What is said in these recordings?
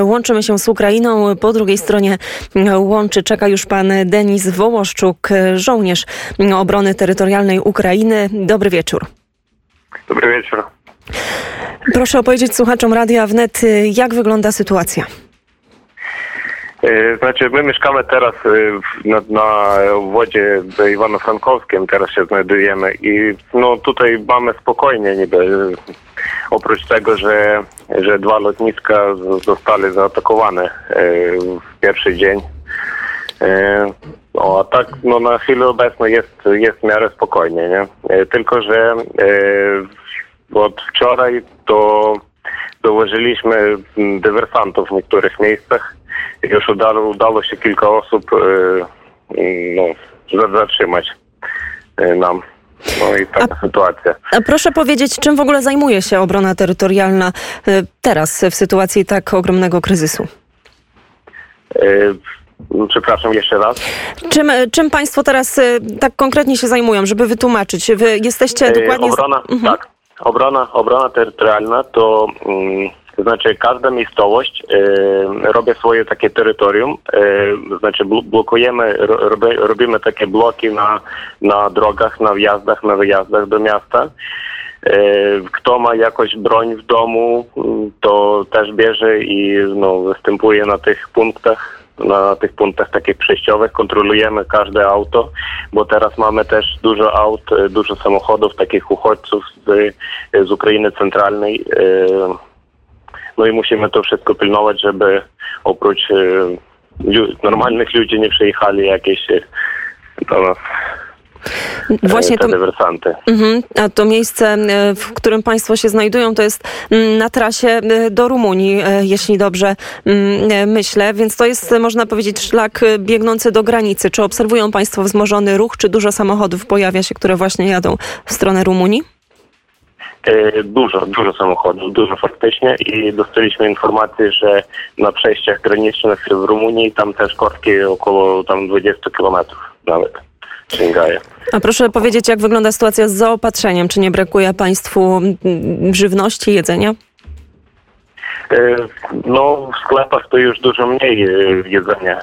Łączymy się z Ukrainą. Po drugiej stronie łączy czeka już pan Denis Wołoszczuk, żołnierz obrony terytorialnej Ukrainy. Dobry wieczór. Dobry wieczór. Proszę opowiedzieć słuchaczom Radia Wnet, jak wygląda sytuacja. E, Znaczy, my mieszkamy teraz e, na, na obwodzie Iwano-Frankowskim, teraz się znajdujemy i no tutaj mamy spokojnie niby, e, oprócz tego, że, że dwa lotniska zostały zaatakowane e, w pierwszy dzień. E, No, a tak no, na chwilę obecną jest, jest w miarę spokojnie, nie? E, Tylko, że od wczoraj to dołożyliśmy dywersantów w niektórych miejscach. Już udało, udało się kilka osób no, za- zatrzymać nam. No i taka sytuacja. A proszę powiedzieć, czym w ogóle zajmuje się obrona terytorialna e, teraz w sytuacji tak ogromnego kryzysu? E, Przepraszam jeszcze raz. Czym, czym państwo teraz e, tak konkretnie się zajmują, żeby wytłumaczyć? Wy jesteście dokładnie... z- Obrona, tak. Obrona, obrona terytorialna to mm, to znaczy każda miejscowość e, robi swoje takie terytorium, e, znaczy bl- blokujemy, ro, robi, robimy takie bloki na, na drogach, na wjazdach, na wyjazdach do miasta. E, Kto ma jakąś broń w domu, to też bierze i no, występuje na tych punktach, na tych punktach takich przejściowych. Kontrolujemy każde auto, bo teraz mamy też dużo aut, e, dużo samochodów, takich uchodźców z, z Ukrainy Centralnej. e, No i musimy to wszystko pilnować, żeby oprócz e, normalnych ludzi nie przyjechali jakieś e, do nas Właśnie e, to, te dywersanty. Mhm. A to miejsce, e, w którym Państwo się znajdują, to jest mm, na trasie e, do Rumunii, e, jeśli dobrze mm, e, myślę. Więc to jest, e, można powiedzieć, szlak e, biegnący do granicy. Czy obserwują Państwo wzmożony ruch, czy dużo samochodów pojawia się, które właśnie jadą w stronę Rumunii? E, Dużo, dużo samochodów, dużo faktycznie i dostaliśmy informację, że na przejściach granicznych w Rumunii tam też korki około tam 20 kilometrów nawet sięgają. A proszę powiedzieć, jak wygląda sytuacja z zaopatrzeniem? Czy nie brakuje Państwu żywności, jedzenia? E, No, w sklepach to już dużo mniej e, jedzenia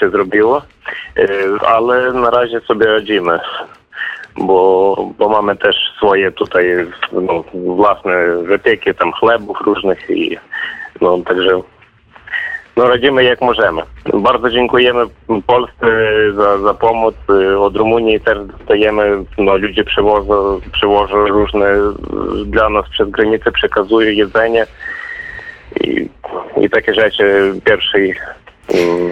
się zrobiło, ale na razie sobie radzimy, bo, bo mamy też swoje tutaj no, własne wypieki, tam chlebów różnych i no, także no, radzimy jak możemy. Bardzo dziękujemy Polsce za, za pomoc. E, Od Rumunii też dostajemy, no, ludzie przywożą, przywożą różne e, dla nas przez granicę, przekazują jedzenie i, i takie rzeczy pierwszej,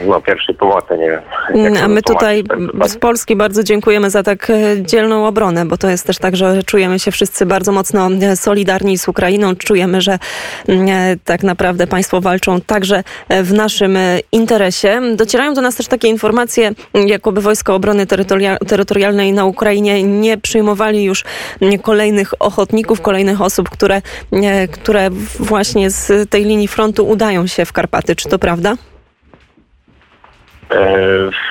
no, pierwszej pomocy, nie wiem. Mm, A my tutaj z Polski bardzo dziękujemy za tak e, dzielną obronę, bo to jest też tak, że czujemy się wszyscy bardzo mocno e, solidarni z Ukrainą. Czujemy, że mm, e, tak naprawdę państwo walczą także w naszym interesie. Docierają do nas też takie informacje, mm, jakoby Wojska Obrony Terytoria- Terytorialnej na Ukrainie nie przyjmowali już mm, kolejnych ochotników, kolejnych osób, które, które właśnie z tej linii frontu udają się w Karpaty. Czy to prawda? E,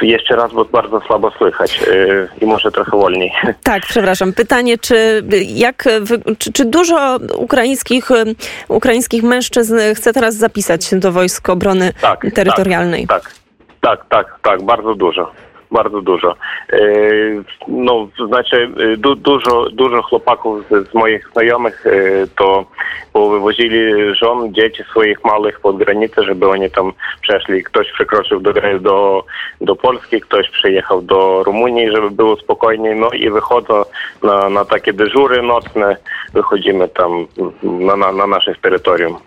jeszcze raz, bo bardzo słabo słychać e, i może trochę wolniej. Tak, przepraszam. Pytanie, czy, jak, czy, czy dużo ukraińskich, em, ukraińskich mężczyzn chce teraz zapisać się do Wojsk Obrony Tak, Terytorialnej? Tak, tak, tak, tak, bardzo dużo. Bardzo dużo. E, No, znaczy e, du, dużo, dużo chłopaków z, z moich znajomych e, to wywozili żon, dzieci swoich małych pod granicę, żeby oni tam przeszli. Ktoś przekroczył do, do, do Polski, ktoś przyjechał do Rumunii, żeby było spokojniej. No i wychodzą na, na takie dyżury nocne, wychodzimy tam na, na, na naszych terytorium.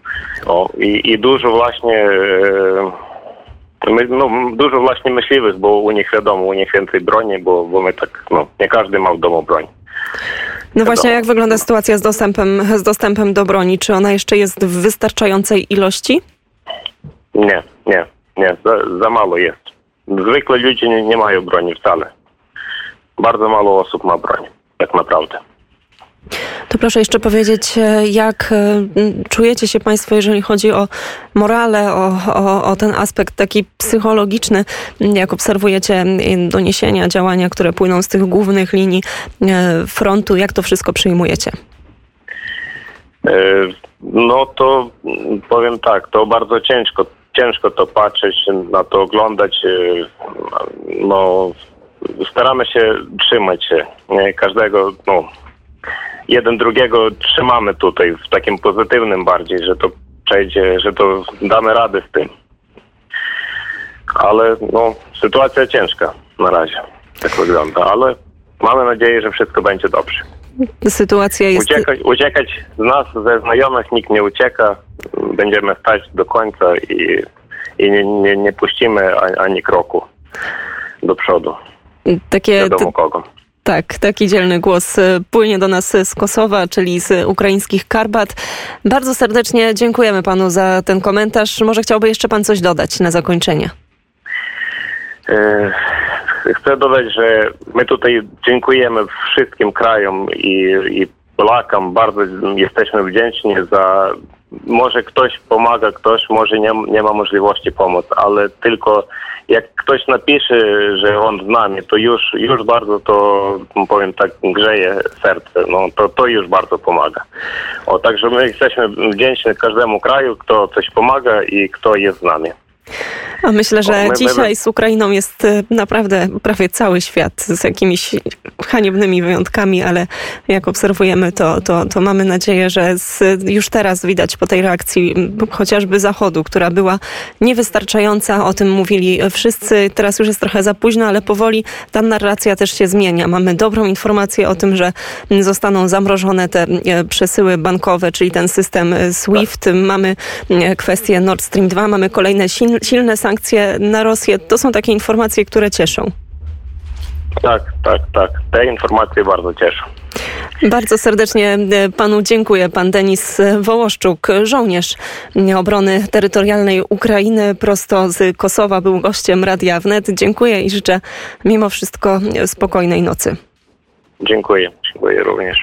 O, i, I dużo właśnie e, My, no, dużo właśnie myśliwych, bo u nich wiadomo, u nich więcej broni, bo, bo my tak, no, nie każdy ma w domu broń. No właśnie, jak wygląda sytuacja z dostępem, z dostępem do broni? Czy ona jeszcze jest w wystarczającej ilości? Nie, nie, nie, za, za mało jest. Zwykle ludzie nie, nie mają broni wcale. Bardzo mało osób ma broń, tak naprawdę. To proszę jeszcze powiedzieć, e, jak e, czujecie się Państwo, jeżeli chodzi o morale, o, o, o ten aspekt taki psychologiczny, jak obserwujecie doniesienia, działania, które płyną z tych głównych linii e, frontu, jak to wszystko przyjmujecie? No to powiem tak, to bardzo ciężko ciężko to patrzeć, na to oglądać. No, staramy się trzymać się każdego, no, jeden drugiego trzymamy tutaj w takim pozytywnym bardziej, że to przejdzie, że to damy radę z tym. Ale no, sytuacja ciężka na razie, tak wygląda, ale mamy nadzieję, że wszystko będzie dobrze. Sytuacja jest... Uciekać, uciekać z nas, ze znajomych nikt nie ucieka. Będziemy stać do końca i, i nie, nie, nie puścimy ani, ani kroku do przodu. Takie, Wiadomo kogo. Tak, taki dzielny głos y, płynie do nas z Kosowa, czyli z ukraińskich Karpat. Bardzo serdecznie dziękujemy panu za ten komentarz. Może chciałby jeszcze pan coś dodać na zakończenie? E, Chcę dodać, że my tutaj dziękujemy wszystkim krajom i, i Polakom. Bardzo jesteśmy wdzięczni za. Może ktoś pomaga, ktoś może nie, nie ma możliwości pomóc, ale tylko jak ktoś napisze, że on z nami, to już, już bardzo to, powiem tak, grzeje serce. No, to, to już bardzo pomaga. O, także my jesteśmy wdzięczni każdemu kraju, kto coś pomaga i kto jest z nami. A myślę, że my- my- dzisiaj z Ukrainą jest y, naprawdę prawie cały świat z jakimiś haniebnymi wyjątkami, ale jak obserwujemy, to, to, to mamy nadzieję, że z, już teraz widać po tej reakcji chociażby Zachodu, która była niewystarczająca, o tym mówili wszyscy. Teraz już jest trochę za późno, ale powoli ta narracja też się zmienia. Mamy dobrą informację o tym, że zostaną zamrożone te e, przesyły bankowe, czyli ten system e, SWIFT. Mamy e, kwestię Nord Stream 2, mamy kolejne silne, silne sankcje na Rosję. To są takie informacje, które cieszą. Tak, tak, tak. Te informacje bardzo cieszą. Bardzo serdecznie e, panu dziękuję. Pan Denis Wołoszczuk, żołnierz obrony terytorialnej Ukrainy, prosto z Kosowa, był gościem Radia Wnet. Dziękuję i życzę mimo wszystko spokojnej nocy. Dziękuję. Dziękuję również.